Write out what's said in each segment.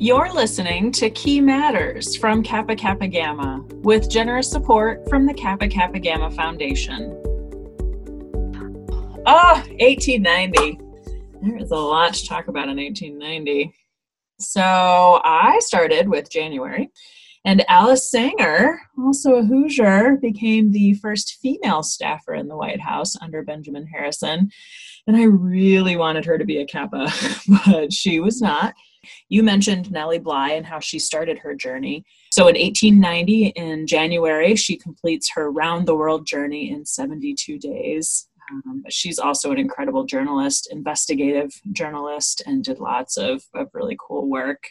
You're listening to Key Matters from Kappa Kappa Gamma with generous support from the Kappa Kappa Gamma Foundation. Ah, oh, 1890. There is a lot to talk about in 1890. So I started with January, and Alice Sanger, also a Hoosier, became the first female staffer in the White House under Benjamin Harrison. And I really wanted her to be a Kappa, but she was not. You mentioned Nellie Bly and how she started her journey. So in 1890, in January, she completes her round the world journey in 72 days. Um, she's also an incredible journalist, investigative journalist, and did lots of, of really cool work.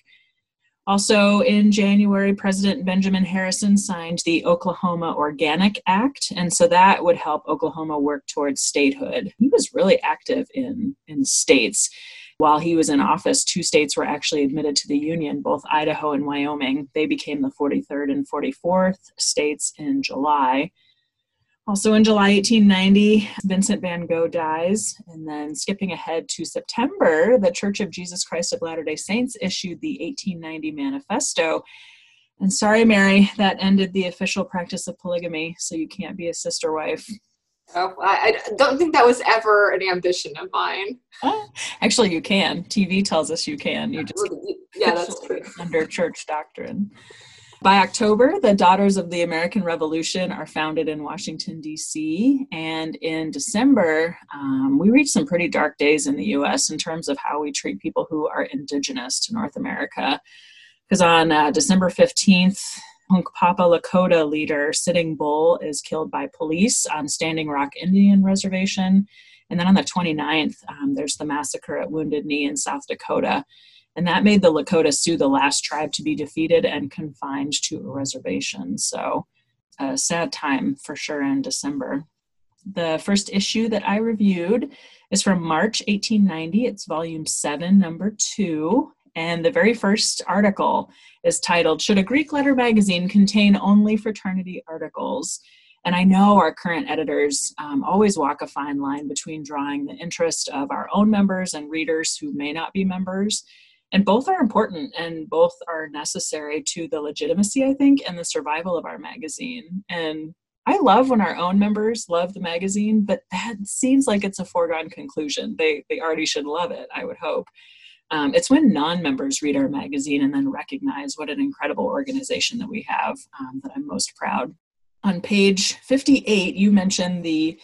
Also, in January, President Benjamin Harrison signed the Oklahoma Organic Act, and so that would help Oklahoma work towards statehood. He was really active in, in states. While he was in office, two states were actually admitted to the Union, both Idaho and Wyoming. They became the 43rd and 44th states in July. Also in July 1890, Vincent van Gogh dies. And then skipping ahead to September, the Church of Jesus Christ of Latter day Saints issued the 1890 Manifesto. And sorry, Mary, that ended the official practice of polygamy, so you can't be a sister wife. Oh, I, I don't think that was ever an ambition of mine. Actually, you can. TV tells us you can. You just yeah, that's true. under church doctrine. By October, the Daughters of the American Revolution are founded in Washington, D.C. And in December, um, we reach some pretty dark days in the U.S. in terms of how we treat people who are indigenous to North America. Because on uh, December 15th, Hunkpapa Lakota leader Sitting Bull is killed by police on Standing Rock Indian Reservation. And then on the 29th, um, there's the massacre at Wounded Knee in South Dakota. And that made the Lakota Sioux the last tribe to be defeated and confined to a reservation. So, a sad time for sure in December. The first issue that I reviewed is from March 1890. It's volume 7, number 2. And the very first article is titled Should a Greek Letter Magazine Contain Only Fraternity Articles? And I know our current editors um, always walk a fine line between drawing the interest of our own members and readers who may not be members. And both are important and both are necessary to the legitimacy i think and the survival of our magazine. And i love when our own members love the magazine but that seems like it's a foregone conclusion. They they already should love it i would hope um, it's when non-members read our magazine and then recognize what an incredible organization that we have um, that i'm most proud on page 58 you mentioned the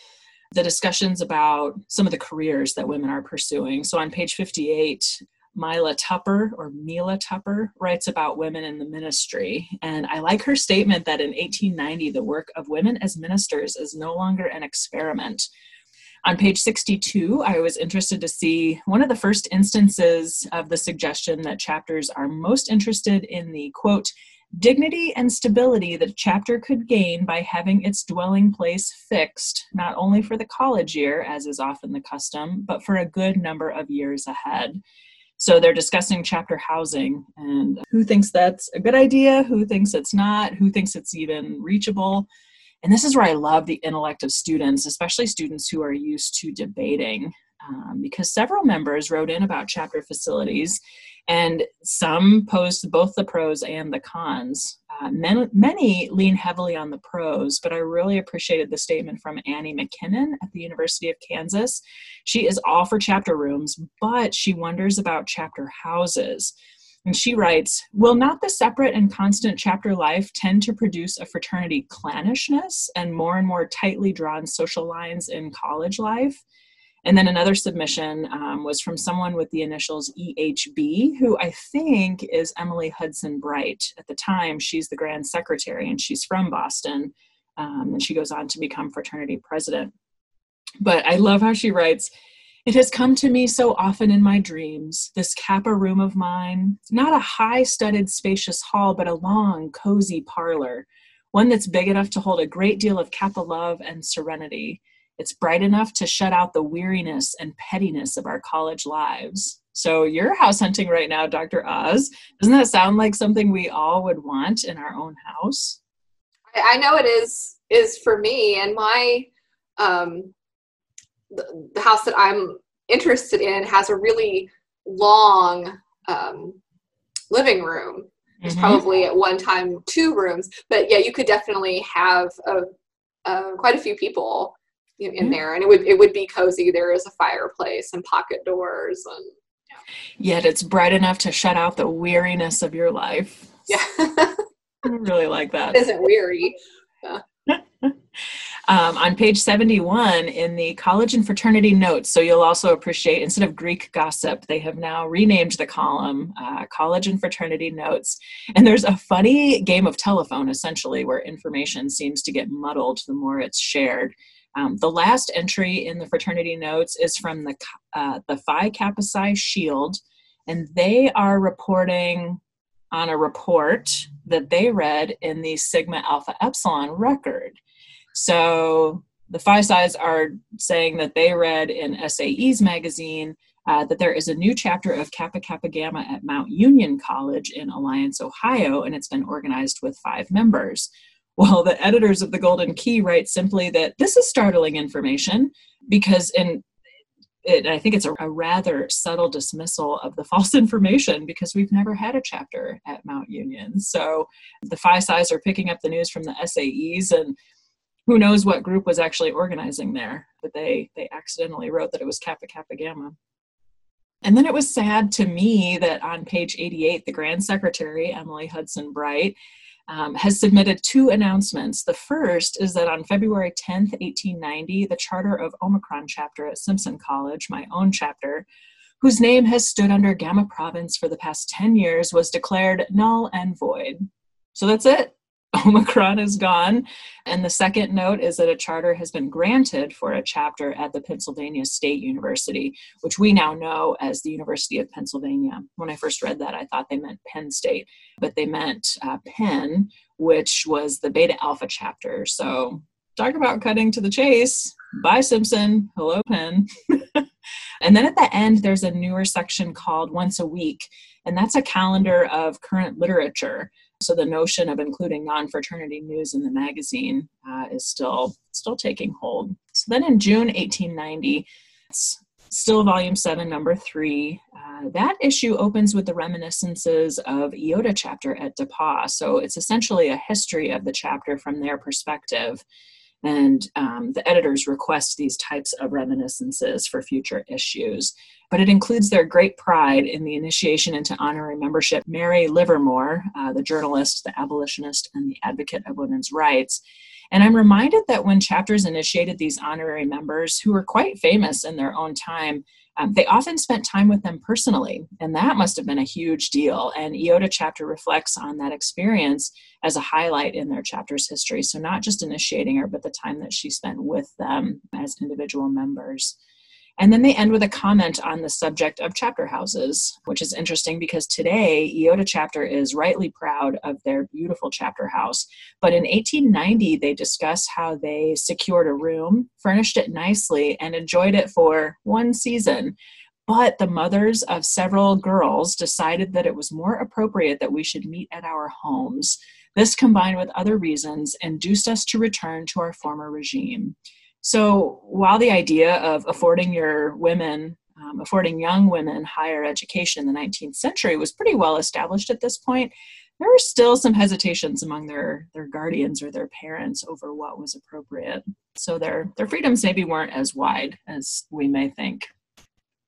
the discussions about some of the careers that women are pursuing. So on page 58, Mila Tupper or Mila Tupper writes about women in the ministry. And I like her statement that in 1890, the work of women as ministers is no longer an experiment. On page 62, I was interested to see one of the first instances of the suggestion that chapters are most interested in the quote, dignity and stability that a chapter could gain by having its dwelling place fixed, not only for the college year, as is often the custom, but for a good number of years ahead. So they're discussing chapter housing and who thinks that's a good idea, who thinks it's not, who thinks it's even reachable. And this is where I love the intellect of students, especially students who are used to debating, um, because several members wrote in about chapter facilities and some posed both the pros and the cons. Uh, many, many lean heavily on the pros, but I really appreciated the statement from Annie McKinnon at the University of Kansas. She is all for chapter rooms, but she wonders about chapter houses. And she writes Will not the separate and constant chapter life tend to produce a fraternity clannishness and more and more tightly drawn social lines in college life? And then another submission um, was from someone with the initials EHB, who I think is Emily Hudson Bright. At the time, she's the grand secretary and she's from Boston. Um, and she goes on to become fraternity president. But I love how she writes It has come to me so often in my dreams, this Kappa room of mine, not a high studded, spacious hall, but a long, cozy parlor, one that's big enough to hold a great deal of Kappa love and serenity it's bright enough to shut out the weariness and pettiness of our college lives. So you're house hunting right now, Dr. Oz. Doesn't that sound like something we all would want in our own house? I know it is is for me and my um the, house that I'm interested in has a really long um living room. There's mm-hmm. probably at one time two rooms, but yeah, you could definitely have a, quite a few people in mm-hmm. there, and it would it would be cozy. There is a fireplace and pocket doors, and yet it's bright enough to shut out the weariness of your life. Yeah, I really like that. It isn't weary. Yeah. Um, on page 71 in the college and fraternity notes. So you'll also appreciate, instead of Greek gossip, they have now renamed the column uh, College and Fraternity Notes. And there's a funny game of telephone, essentially, where information seems to get muddled the more it's shared. Um, the last entry in the fraternity notes is from the, uh, the Phi Kappa Psi Shield, and they are reporting on a report that they read in the Sigma Alpha Epsilon record. So the Phi Psis are saying that they read in SAE's magazine uh, that there is a new chapter of Kappa Kappa Gamma at Mount Union College in Alliance, Ohio, and it's been organized with five members. Well, the editors of the Golden Key write simply that this is startling information because in it, I think it's a, a, rather subtle dismissal of the false information because we've never had a chapter at Mount Union. So the Phi Psis are picking up the news from the SAEs and who knows what group was actually organizing there, but they they accidentally wrote that it was Kappa Kappa Gamma. And then it was sad to me that on page 88, the Grand Secretary, Emily Hudson Bright, um, has submitted two announcements. The first is that on February 10th, 1890, the charter of Omicron chapter at Simpson College, my own chapter, whose name has stood under Gamma Province for the past 10 years, was declared null and void. So that's it. Omicron is gone. And the second note is that a charter has been granted for a chapter at the Pennsylvania State University, which we now know as the University of Pennsylvania. When I first read that, I thought they meant Penn State, but they meant uh, Penn, which was the Beta Alpha chapter. So talk about cutting to the chase. Bye, Simpson. Hello, Penn. and then at the end, there's a newer section called Once a Week, and that's a calendar of current literature. So the notion of including non-fraternity news in the magazine uh, is still still taking hold. So then in June 1890, it's still volume seven, number three. Uh, that issue opens with the reminiscences of Iota chapter at DePauw. So it's essentially a history of the chapter from their perspective. And um, the editors request these types of reminiscences for future issues. But it includes their great pride in the initiation into honorary membership. Mary Livermore, uh, the journalist, the abolitionist, and the advocate of women's rights. And I'm reminded that when chapters initiated these honorary members, who were quite famous in their own time, um, they often spent time with them personally, and that must have been a huge deal. And Iota chapter reflects on that experience as a highlight in their chapter's history. So, not just initiating her, but the time that she spent with them as individual members. And then they end with a comment on the subject of chapter houses, which is interesting because today Iota chapter is rightly proud of their beautiful chapter house. But in 1890, they discuss how they secured a room, furnished it nicely, and enjoyed it for one season. But the mothers of several girls decided that it was more appropriate that we should meet at our homes. This, combined with other reasons, induced us to return to our former regime. So while the idea of affording your women, um, affording young women higher education in the 19th century was pretty well established at this point, there were still some hesitations among their, their guardians or their parents over what was appropriate. So their, their freedoms maybe weren't as wide as we may think.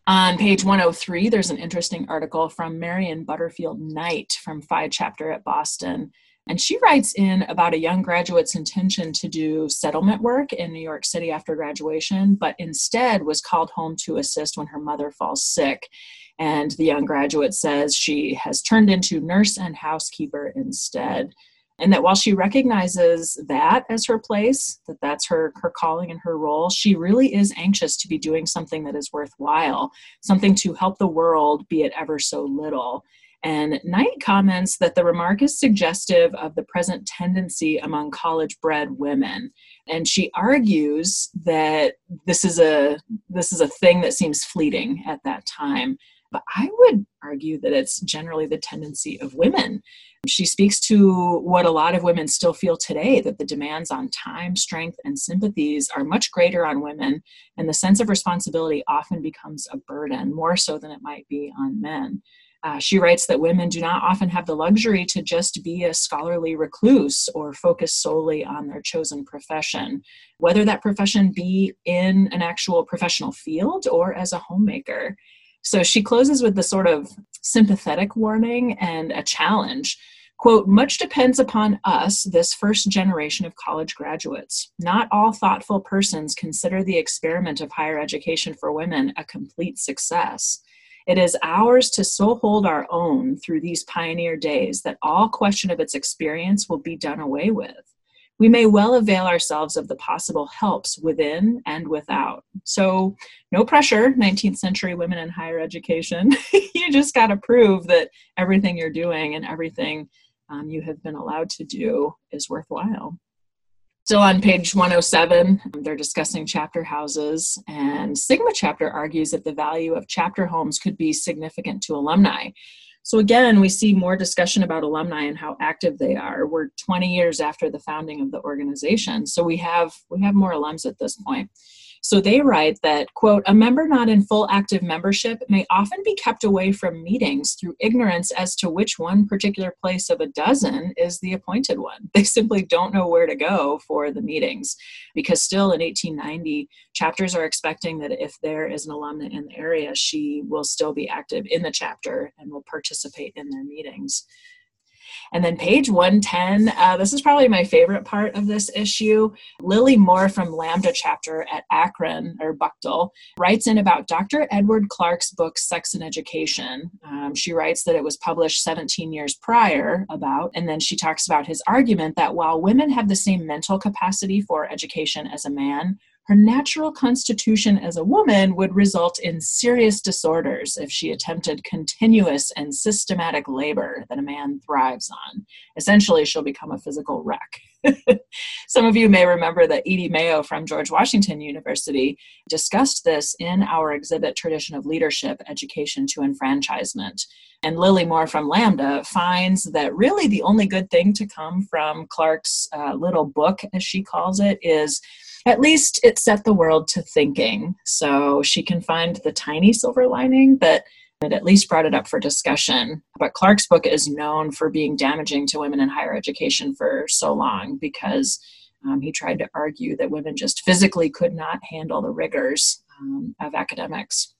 On page 103, there's an interesting article from Marion Butterfield Knight from Phi Chapter at Boston and she writes in about a young graduate's intention to do settlement work in New York City after graduation, but instead was called home to assist when her mother falls sick. And the young graduate says she has turned into nurse and housekeeper instead. And that while she recognizes that as her place, that that's her, her calling and her role, she really is anxious to be doing something that is worthwhile, something to help the world, be it ever so little. And Knight comments that the remark is suggestive of the present tendency among college bred women. And she argues that this is a this is a thing that seems fleeting at that time. But I would argue that it's generally the tendency of women. She speaks to what a lot of women still feel today that the demands on time, strength, and sympathies are much greater on women, and the sense of responsibility often becomes a burden, more so than it might be on men. Uh, she writes that women do not often have the luxury to just be a scholarly recluse or focus solely on their chosen profession, whether that profession be in an actual professional field or as a homemaker. So she closes with the sort of sympathetic warning and a challenge. Quote, much depends upon us, this first generation of college graduates. Not all thoughtful persons consider the experiment of higher education for women a complete success. It is ours to so hold our own through these pioneer days that all question of its experience will be done away with. We may well avail ourselves of the possible helps within and without. So, no pressure, 19th century women in higher education. you just got to prove that everything you're doing and everything um, you have been allowed to do is worthwhile. Still on page 107, they're discussing chapter houses, and Sigma chapter argues that the value of chapter homes could be significant to alumni. So again, we see more discussion about alumni and how active they are. We're 20 years after the founding of the organization, so we have we have more alums at this point. So they write that, quote, a member not in full active membership may often be kept away from meetings through ignorance as to which one particular place of a dozen is the appointed one. They simply don't know where to go for the meetings because still in 1890, chapters are expecting that if there is an alumna in the area, she will still be active in the chapter and will participate in their meetings. And then page 110, uh, this is probably my favorite part of this issue. Lily Moore from Lambda chapter at Akron or Buchtel writes in about Dr. Edward Clarke's book, Sex and Education. Um, she writes that it was published 17 years prior about, and then she talks about his argument that while women have the same mental capacity for education as a man, her natural constitution as a woman would result in serious disorders if she attempted continuous and systematic labor that a man thrives on. Essentially, she'll become a physical wreck. Some of you may remember that Edie Mayo from George Washington University discussed this in our exhibit Tradition of Leadership Education to Enfranchisement. And Lily Moore from Lambda finds that really the only good thing to come from Clarke's uh, little book, as she calls it, is at least it set the world to thinking. So she can find the tiny silver lining that it at least brought it up for discussion. But Clarke's book is known for being damaging to women in higher education for so long because um, he tried to argue that women just physically could not handle the rigors um, of academics.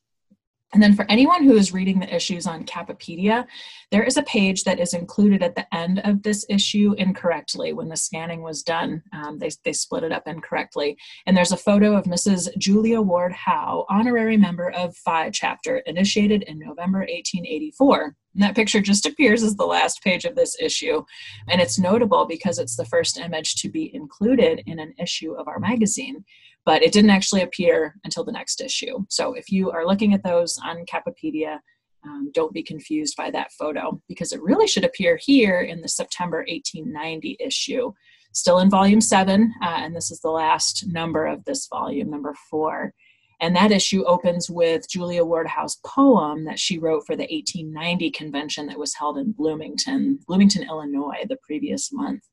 And then for anyone who is reading the issues on Kappapedia, there is a page that is included at the end of this issue incorrectly. When the scanning was done, um, they, they split it up incorrectly. And there's a photo of Mrs. Julia Ward Howe, honorary member of Phi chapter, initiated in November 1884. And that picture just appears as the last page of this issue. And it's notable because it's the first image to be included in an issue of our magazine but it didn't actually appear until the next issue. So if you are looking at those on Kappapedia, um, don't be confused by that photo because it really should appear here in the September 1890 issue. Still in volume seven, uh, and this is the last number of this volume, number four. And that issue opens with Julia Ward Howe's poem that she wrote for the 1890 convention that was held in Bloomington, Bloomington, Illinois, the previous month.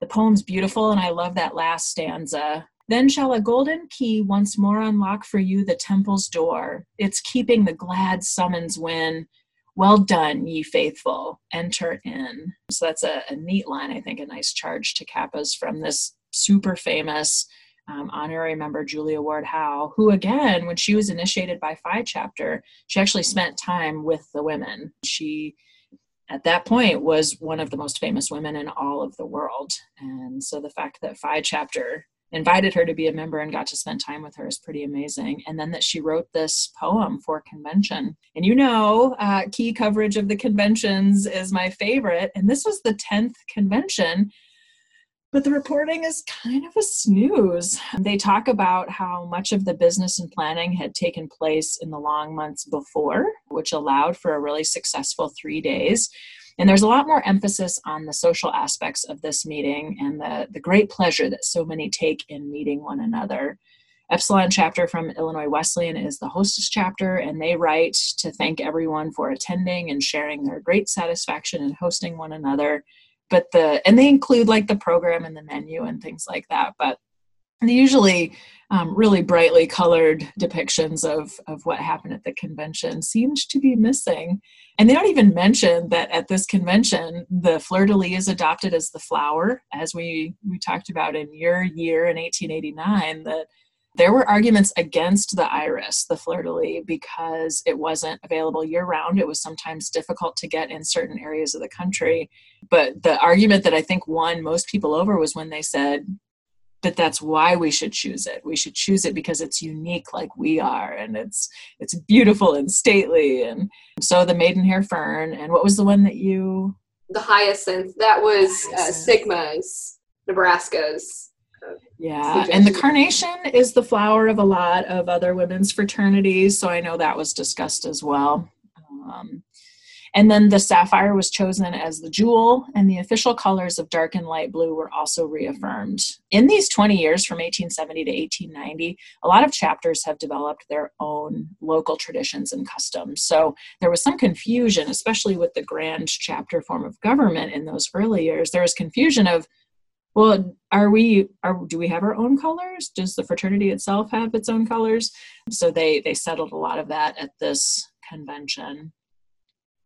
The poem's beautiful, and I love that last stanza then shall a golden key once more unlock for you the temple's door. It's keeping the glad summons when, well done, ye faithful, enter in. So that's a, a neat line, I think, a nice charge to Kappas from this super famous um, honorary member Julia Ward Howe, who again, when she was initiated by Phi Chapter, she actually spent time with the women. She at that point was one of the most famous women in all of the world. And so the fact that Phi Chapter invited her to be a member and got to spend time with her is pretty amazing. And then that she wrote this poem for convention. And you know, uh, key coverage of the conventions is my favorite. And this was the 10th convention. But the reporting is kind of a snooze. They talk about how much of the business and planning had taken place in the long months before, which allowed for a really successful three days and there's a lot more emphasis on the social aspects of this meeting and the, the great pleasure that so many take in meeting one another. Epsilon chapter from Illinois Wesleyan is the hostess chapter, and they write to thank everyone for attending and sharing their great satisfaction in hosting one another. But the and they include like the program and the menu and things like that. But usually um, really brightly colored depictions of, of what happened at the convention seemed to be missing. And they don't even mention that at this convention, the fleur de lis is adopted as the flower, as we, we talked about in your year in 1889, that there were arguments against the iris, the fleur de lis, because it wasn't available year round. It was sometimes difficult to get in certain areas of the country. But the argument that I think won most people over was when they said, but that's why we should choose it. We should choose it because it's unique like we are and it's it's beautiful and stately and so the maidenhair fern and what was the one that you? The hyacinth. That was uh, sigma's nebraska's yeah, and the carnation is the flower of a lot of other women's fraternities, so I know that was discussed as well. Um, and then the sapphire was chosen as the jewel, and the official colors of dark and light blue were also reaffirmed. In these 20 years from 1870 to 1890, a lot of chapters have developed their own local traditions and customs. So there was some confusion, especially with the grand chapter form of government in those early years. There was confusion of well are we are do we have our own colors does the fraternity itself have its own colors so they they settled a lot of that at this convention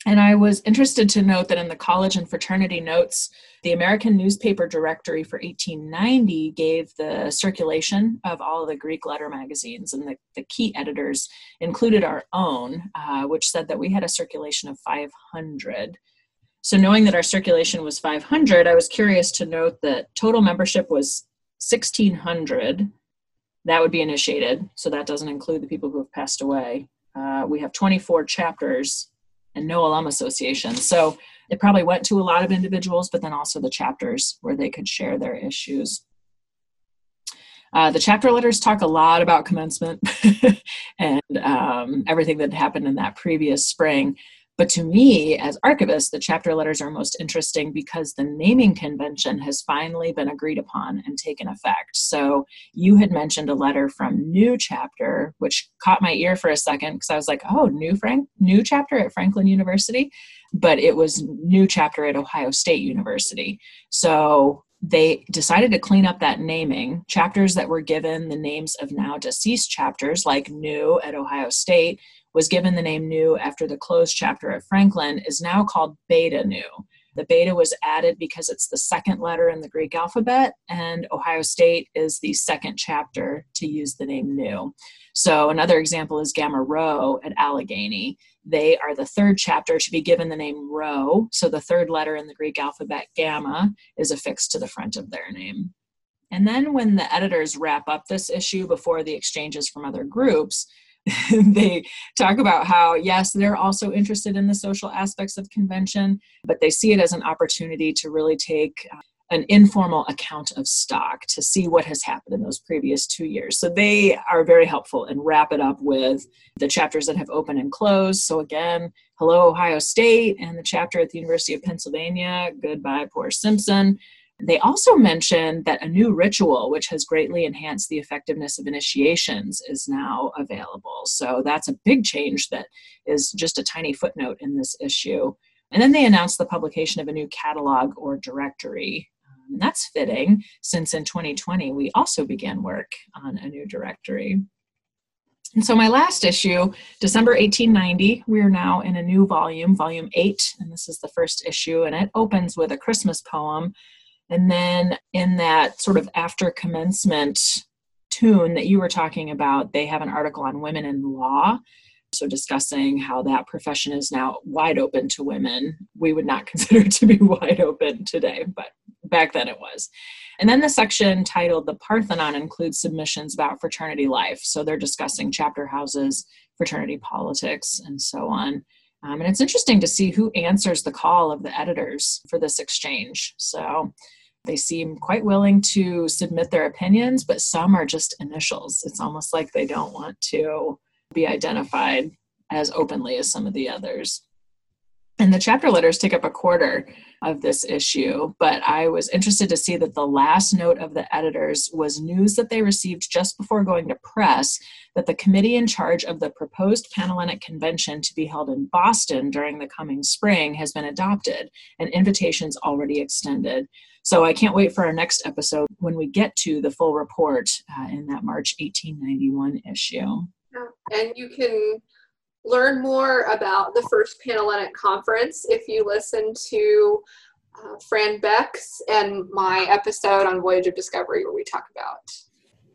and I was interested to note that in the college and fraternity notes, the American Newspaper Directory for 1890 gave the circulation of all of the Greek letter magazines, and the, the key editors included our own, uh, which said that we had a circulation of 500. So, knowing that our circulation was 500, I was curious to note that total membership was 1,600. That would be initiated, so that doesn't include the people who have passed away. Uh, we have 24 chapters and no alum association. So it probably went to a lot of individuals, but then also the chapters where they could share their issues. Uh, the chapter letters talk a lot about commencement and um, everything that happened in that previous spring. But to me, as archivist, the chapter letters are most interesting because the naming convention has finally been agreed upon and taken effect. So you had mentioned a letter from Nu Chapter, which caught my ear for a second because I was like, oh, Nu Frank, Nu chapter at Franklin University, but it was Nu chapter at Ohio State University. So they decided to clean up that naming. Chapters that were given the names of now deceased chapters, like Nu at Ohio State, was given the name Nu after the closed chapter at Franklin, is now called Beta Nu. The beta was added because it's the second letter in the Greek alphabet, and Ohio State is the second chapter to use the name Nu. So, another example is Gamma Rho at Allegheny. They are the third chapter to be given the name Rho, so the third letter in the Greek alphabet, Gamma, is affixed to the front of their name. And then, when the editors wrap up this issue before the exchanges from other groups, they talk about how, yes, they're also interested in the social aspects of convention, but they see it as an opportunity to really take uh, an informal account of stock to see what has happened in those previous two years. So they are very helpful and wrap it up with the chapters that have opened and closed. So again, hello, Ohio State, and the chapter at the University of Pennsylvania, goodbye, poor Simpson. They also mention that a new ritual, which has greatly enhanced the effectiveness of initiations, is now available. So that's a big change that is just a tiny footnote in this issue. And then they announced the publication of a new catalog or directory. Um, that's fitting since in 2020 we also began work on a new directory. And so, my last issue, December 1890, we are now in a new volume, volume eight, and this is the first issue, and it opens with a Christmas poem and then in that sort of after commencement tune that you were talking about, they have an article on women in law. So, discussing how that profession is now wide open to women. We would not consider it to be wide open today, but back then it was. And then the section titled The Parthenon includes submissions about fraternity life. So, they're discussing chapter houses, fraternity politics, and so on. Um, and it's interesting to see who answers the call of the editors for this exchange. So they seem quite willing to submit their opinions, but some are just initials. It's almost like they don't want to be identified as openly as some of the others. And the chapter letters take up a quarter of this issue, but I was interested to see that the last note of the editors was news that they received just before going to press that the committee in charge of the proposed Panhellenic Convention to be held in Boston during the coming spring has been adopted and invitations already extended. So I can't wait for our next episode when we get to the full report uh, in that March 1891 issue. And you can learn more about the first Panhellenic Conference if you listen to uh, Fran Becque's and my episode on Voyage of Discovery, where we talk about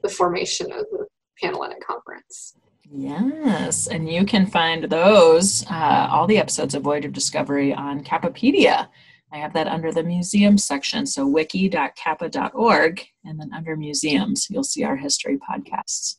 the formation of the Panhellenic Conference. Yes, and you can find those, uh, all the episodes of Voyage of Discovery on Kappapedia. I have that under the museum section, so wiki.kappa.org, and then under museums, you'll see our history podcasts.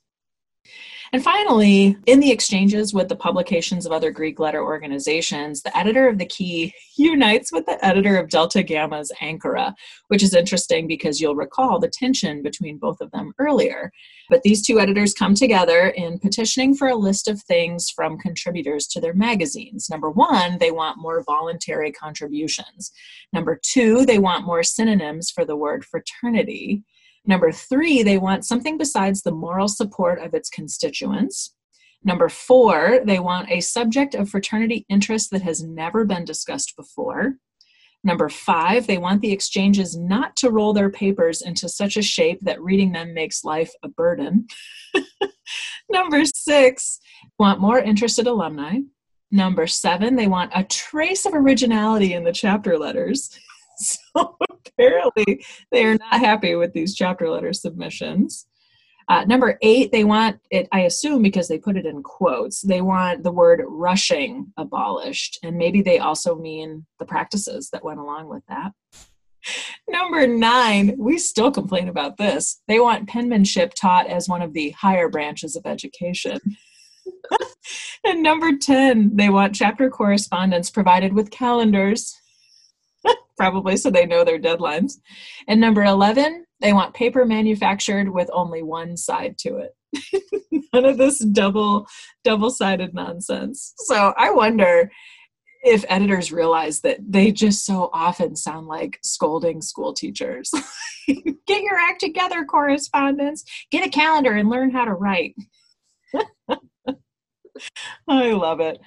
And finally, in the exchanges with the publications of other Greek letter organizations, the editor of the Key unites with the editor of Delta Gamma's Anchora, which is interesting because you'll recall the tension between both of them earlier. But these two editors come together in petitioning for a list of things from contributors to their magazines. Number one, they want more voluntary contributions. Number two, they want more synonyms for the word fraternity. Number three, they want something besides the moral support of its constituents. Number four, they want a subject of fraternity interest that has never been discussed before. Number five, they want the exchanges not to roll their papers into such a shape that reading them makes life a burden. Number six, want more interested alumni. Number seven, they want a trace of originality in the chapter letters. so apparently they are not happy with these chapter letter submissions. Uh, number eight, they want it, I assume because they put it in quotes, they want the word rushing abolished. And maybe they also mean the practices that went along with that. Number nine, we still complain about this. They want penmanship taught as one of the higher branches of education. and number 10, they want chapter correspondence provided with calendars probably so they know their deadlines. And number 11, they want paper manufactured with only one side to it. None of this double double-sided nonsense. So I wonder if editors realize that they just so often sound like scolding school teachers. Get your act together, correspondence. Get a calendar and learn how to write. I love it.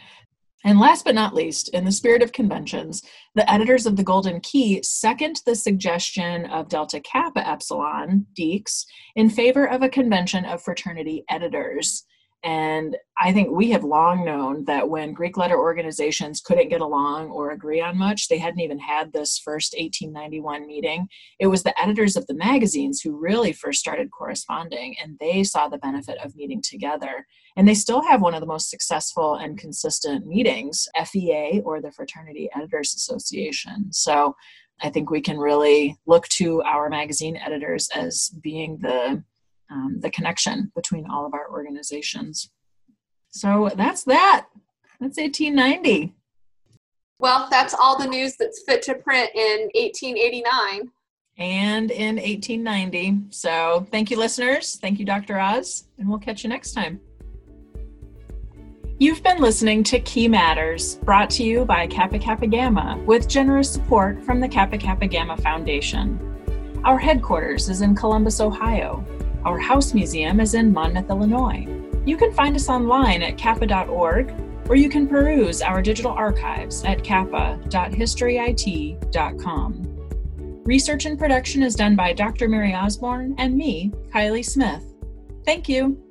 And last but not least, in the spirit of conventions, the editors of the Golden Key second the suggestion of Delta Kappa Epsilon, Dekes, in favor of a convention of fraternity editors. And I think we have long known that when Greek letter organizations couldn't get along or agree on much, they hadn't even had this first 1891 meeting. It was the editors of the magazines who really first started corresponding, and they saw the benefit of meeting together. And they still have one of the most successful and consistent meetings, FEA or the Fraternity Editors Association. So I think we can really look to our magazine editors as being the um, the connection between all of our organizations. So that's that. That's 1890. Well, that's all the news that's fit to print in 1889. And in 1890. So thank you, listeners. Thank you, Dr. Oz. And we'll catch you next time. You've been listening to Key Matters, brought to you by Kappa Kappa Gamma, with generous support from the Kappa Kappa Gamma Foundation. Our headquarters is in Columbus, Ohio, our house museum is in Monmouth, Illinois. You can find us online at kappa.org, or you can peruse our digital archives at kappa.historyit.com. Research and production is done by Dr. Mary Osborne and me, Kylie Smith. Thank you.